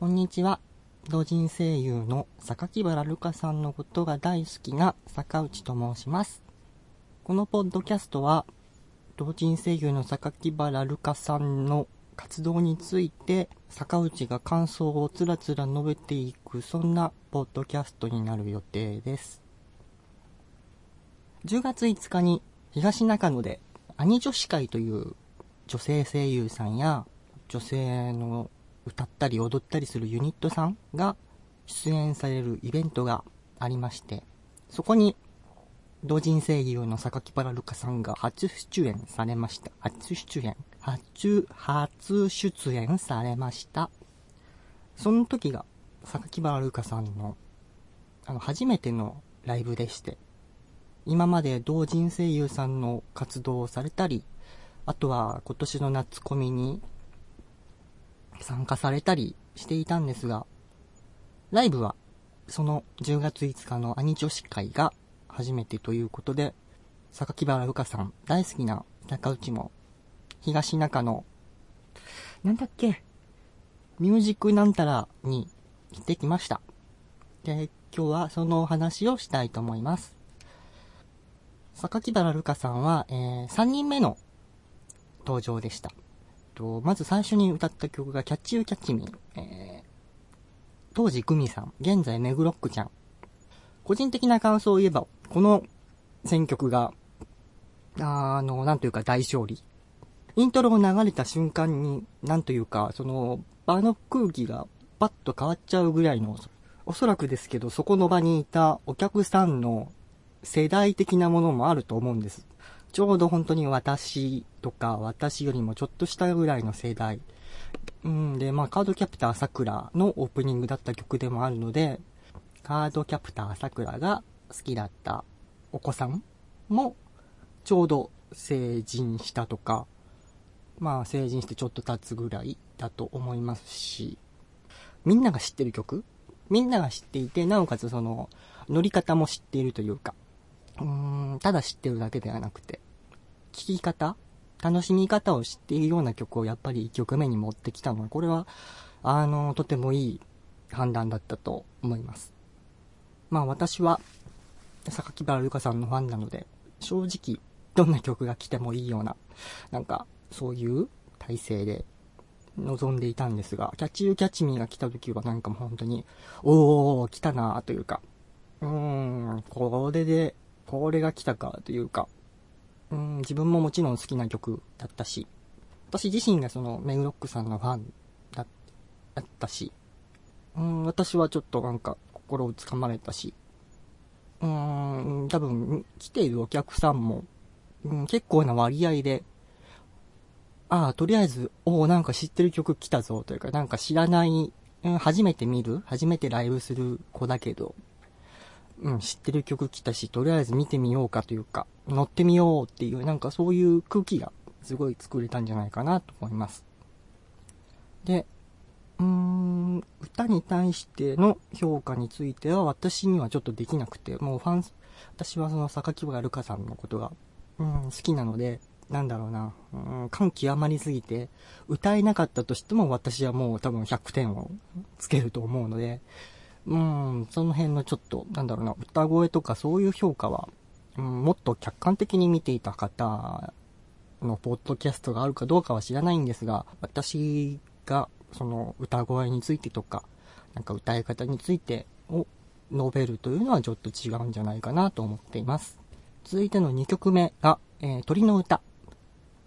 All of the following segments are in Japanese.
こんにちは。同人声優の榊原ルカさんのことが大好きな坂内と申します。このポッドキャストは、同人声優の榊原ルカさんの活動について、坂内が感想をつらつら述べていく、そんなポッドキャストになる予定です。10月5日に東中野で兄女子会という女性声優さんや女性の歌ったり踊ったりするユニットさんが出演されるイベントがありまして、そこに同人声優の榊原ルカさんが初出演されました。初出演初、初出演されました。その時が榊原ルカさんのあの初めてのライブでして、今まで同人声優さんの活動をされたり、あとは今年の夏コミに参加されたりしていたんですが、ライブはその10月5日の兄女子会が初めてということで、榊原ルカさん大好きな中内も東中野、なんだっけ、ミュージックなんたらに行ってきました。で、今日はそのお話をしたいと思います。榊原ルカさんは、えー、3人目の登場でした。とまず最初に歌った曲がキャッチユーキャッチミー。えー、当時グミさん、現在ネグロックちゃん。個人的な感想を言えば、この選曲が、あの、なんというか大勝利。イントロを流れた瞬間に、なんというか、その、場の空気がパッと変わっちゃうぐらいの、おそらくですけど、そこの場にいたお客さんの世代的なものもあると思うんです。ちょうど本当に私とか、私よりもちょっとしたぐらいの世代。うんで、まあ、カードキャプターさくらのオープニングだった曲でもあるので、カードキャプターさくらが好きだったお子さんも、ちょうど成人したとか、まあ、成人してちょっと経つぐらいだと思いますし、みんなが知ってる曲？みんなが知っていて、なおかつその、乗り方も知っているというか、うーん、ただ知ってるだけではなくて、聴き方楽しみ方を知っているような曲をやっぱり1曲目に持ってきたのは、これは、あの、とてもいい判断だったと思います。まあ私は、榊原ルカさんのファンなので、正直、どんな曲が来てもいいような、なんか、そういう体制で望んでいたんですが、キャッチユーキャッチミーが来た時はなんかもう本当に、おー、来たなーというか、うーん、これで、これが来たかというか、うん、自分ももちろん好きな曲だったし、私自身がそのメグロックさんのファンだったし、うん、私はちょっとなんか心をつかまれたし、うん、多分来ているお客さんも、うん、結構な割合で、ああ、とりあえず、おお、なんか知ってる曲来たぞというか、なんか知らない、うん、初めて見る初めてライブする子だけど、うん、知ってる曲来たし、とりあえず見てみようかというか、乗ってみようっていう、なんかそういう空気がすごい作れたんじゃないかなと思います。で、うーん、歌に対しての評価については私にはちょっとできなくて、もうファン、私はその榊原ルカさんのことが、うん、好きなので、なんだろうな、うん、感極まりすぎて、歌えなかったとしても私はもう多分100点をつけると思うので、うん、その辺のちょっと、なんだろうな、歌声とかそういう評価は、もっと客観的に見ていた方のポッドキャストがあるかどうかは知らないんですが、私がその歌声についてとか、なんか歌い方についてを述べるというのはちょっと違うんじゃないかなと思っています。続いての2曲目が、えー、鳥の歌。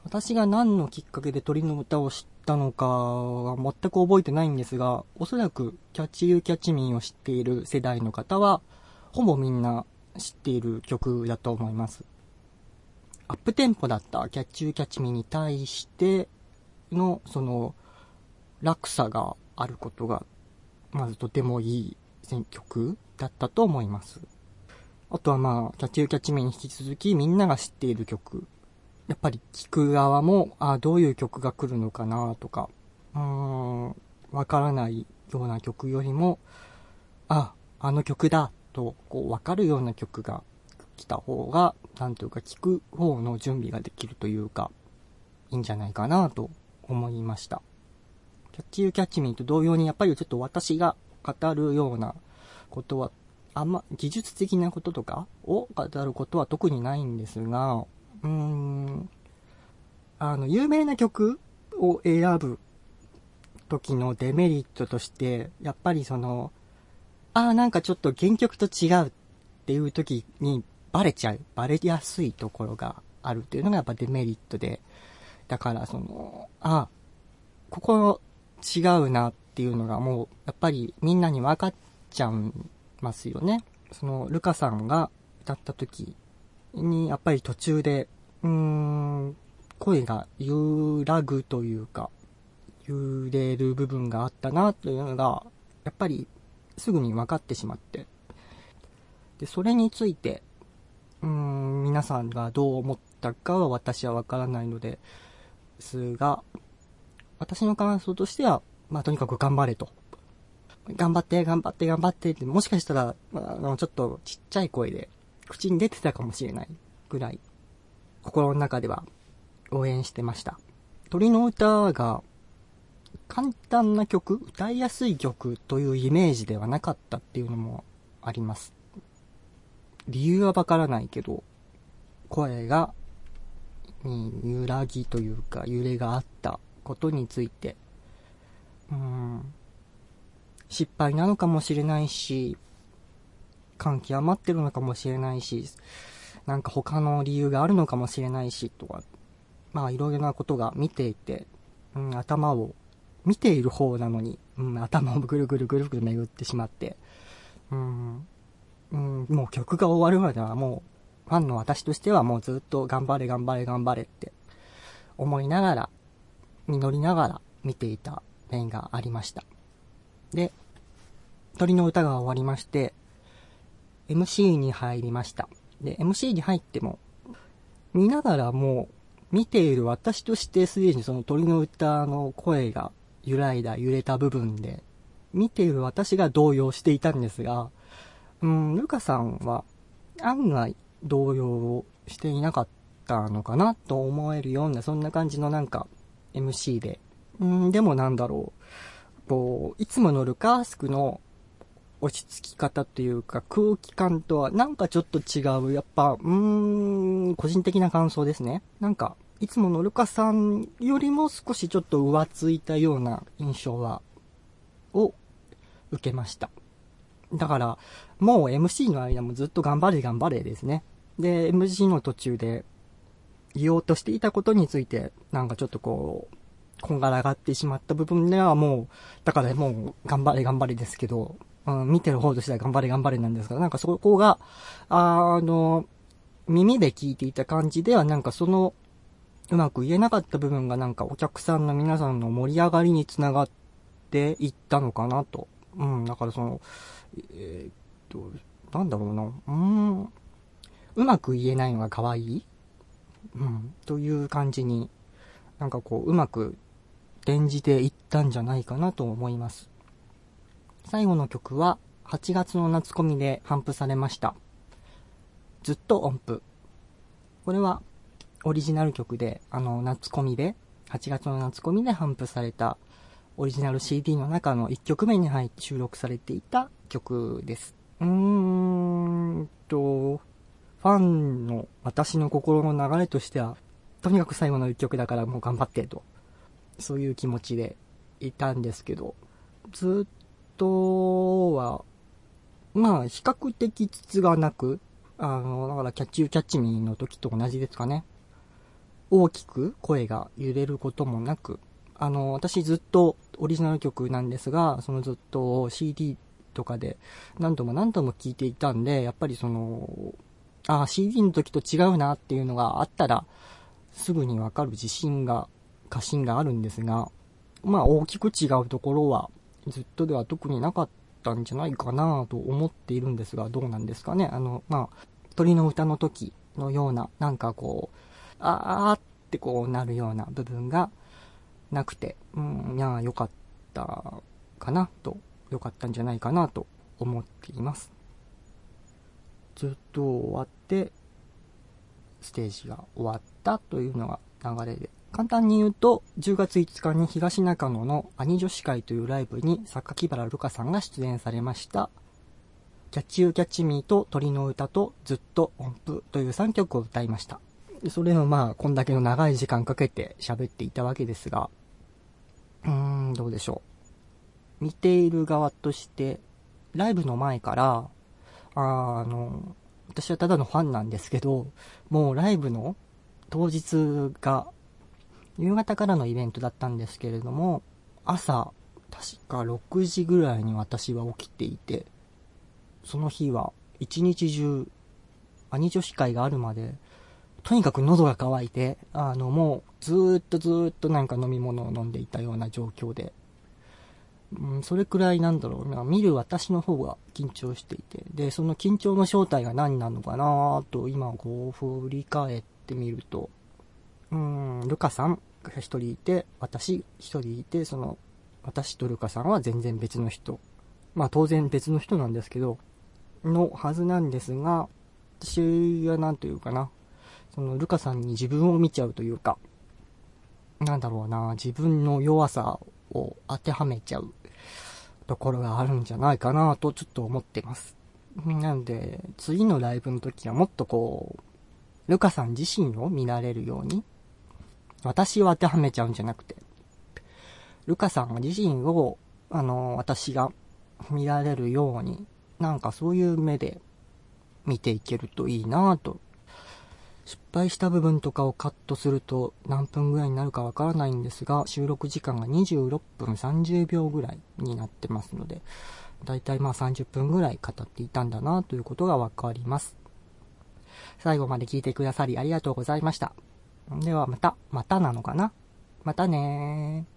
私が何のきっかけで鳥の歌を知ったのかは全く覚えてないんですが、おそらくキャッチユーキャッチミーを知っている世代の方は、ほぼみんな知っている曲だと思います。アップテンポだったキャッチユーキャッチミーに対しての、その、落差があることが、まずとてもいい選曲だったと思います。あとはまあ、キャッチユーキャッチミーに引き続きみんなが知っている曲やっぱり聞く側も、あどういう曲が来るのかなとか、うーん、わからないような曲よりも、あ、あの曲だと、こう、わかるような曲が来た方が、なんというか聞く方の準備ができるというか、いいんじゃないかなと思いました。キャッチユーキャッチミーと同様に、やっぱりちょっと私が語るようなことは、あんま、技術的なこととかを語ることは特にないんですが、うーん、あの、有名な曲を選ぶ時のデメリットとして、やっぱりその、ああ、なんかちょっと原曲と違うっていう時にバレちゃう、バレやすいところがあるっていうのがやっぱデメリットで、だからその、ああ、ここ違うなっていうのがもう、やっぱりみんなに分かっちゃいますよね。その、ルカさんが歌った時に、やっぱり途中で、うーん、声が揺らぐというか、揺れる部分があったなというのが、やっぱりすぐに分かってしまって。で、それについて、うーん、皆さんがどう思ったかは私は分からないのですが、私の感想としては、まあとにかく頑張れと。頑張って、頑張って、頑張ってって、もしかしたら、あの、ちょっとちっちゃい声で、口に出てたかもしれないぐらい、心の中では応援してました。鳥の歌が、簡単な曲、歌いやすい曲というイメージではなかったっていうのもあります。理由はわからないけど、声が、に揺らぎというか揺れがあったことについて、うん、失敗なのかもしれないし、感極まってるのかもしれないし、なんか他の理由があるのかもしれないし、とか、まあいろいろなことが見ていて、うん、頭を、見ている方なのに、うん、頭をぐるぐるぐるぐる巡ってしまって、うん、うん、もう曲が終わるまではもう、ファンの私としてはもうずっと頑張れ頑張れ頑張れって思いながら、実りながら見ていた面がありました。で、鳥の歌が終わりまして、MC に入りました。で、MC に入っても、見ながらもう、見ている私としてすでにその鳥の歌の声が揺らいだ、揺れた部分で、見ている私が動揺していたんですが、うん、ルカさんは案外動揺をしていなかったのかなと思えるような、そんな感じのなんか MC で。うん、でもなんだろう。こう、いつものルカースクの落ち着き方というか空気感とはなんかちょっと違う。やっぱ、うーん、個人的な感想ですね。なんか、いつものルカさんよりも少しちょっと浮ついたような印象は、を受けました。だから、もう MC の間もずっと頑張れ頑張れですね。で、MC の途中で言おうとしていたことについて、なんかちょっとこう、こんがらがってしまった部分ではもう、だからもう頑張れ頑張れですけど、うん、見てる方としては頑張れ頑張れなんですが、なんかそこが、あの、耳で聞いていた感じではなんかその、うまく言えなかった部分がなんかお客さんの皆さんの盛り上がりにつながっていったのかなと。うん、だからその、えーっと、なんだろうな、うーん、うまく言えないのが可愛い？うん、という感じに、なんかこう、うまく転じていったんじゃないかなと思います。最後の曲は、8月の夏コミで頒布されました。ずっと音符。これは、オリジナル曲で、あの、夏コミで、8月の夏コミで頒布された、オリジナル CD の中の1曲目に入って収録されていた曲です。うーんと、ファンの私の心の流れとしては、とにかく最後の1曲だからもう頑張ってと、そういう気持ちでいたんですけど、ずっとは、まあ、比較的筒がなく、あの、だからキャッチユーキャッチミーの時と同じですかね。大きく声が揺れることもなく、あの、私ずっとオリジナル曲なんですが、そのずっと CD とかで何度も何度も聴いていたんで、やっぱりその、あ CD の時と違うなっていうのがあったら、すぐにわかる自信が、過信があるんですが、まあ大きく違うところは、ずっとでは特になかったんじゃないかなと思っているんですが、どうなんですかね。あの、まあ、鳥の歌の時のような、なんかこう、あーってこうなるような部分がなくて、うん、いや、良かったかなと、良かったんじゃないかなと思っています。ずっと終わって、ステージが終わったというのが流れで、簡単に言うと、10月5日に東中野の兄女子会というライブに榊原ルカさんが出演されました。キャッチユーキャッチミーと鳥の歌とずっと音符という3曲を歌いました。それのまあ、こんだけの長い時間かけて喋っていたわけですが、うーん、どうでしょう。見ている側として、ライブの前から、あの、私はただのファンなんですけど、もうライブの当日が、夕方からのイベントだったんですけれども、朝、確か6時ぐらいに私は起きていて、その日は一日中、兄女子会があるまで、とにかく喉が渇いて、あの、もうずっとずっとなんか飲み物を飲んでいたような状況で、うん、それくらいなんだろう。な、見る私の方が緊張していて、で、その緊張の正体が何なのかなと、今こう振り返ってみると、うん、ルカさんが一人いて、私一人いて、その、私とルカさんは全然別の人。まあ当然別の人なんですけど、のはずなんですが、私は何というかな、そのルカさんに自分を見ちゃうというか、なんだろうな、自分の弱さを当てはめちゃうところがあるんじゃないかなとちょっと思ってます。なんで、次のライブの時はもっとこう、ルカさん自身を見られるように、私を当てはめちゃうんじゃなくて、ルカさん自身を、あの、私が見られるように、なんかそういう目で見ていけるといいなと。失敗した部分とかをカットすると何分ぐらいになるかわからないんですが、収録時間が26分30秒ぐらいになってますので、だいたいまあ30分ぐらい語っていたんだなということがわかります。最後まで聞いてくださりありがとうございました。ではまた、またなのかな？またねー。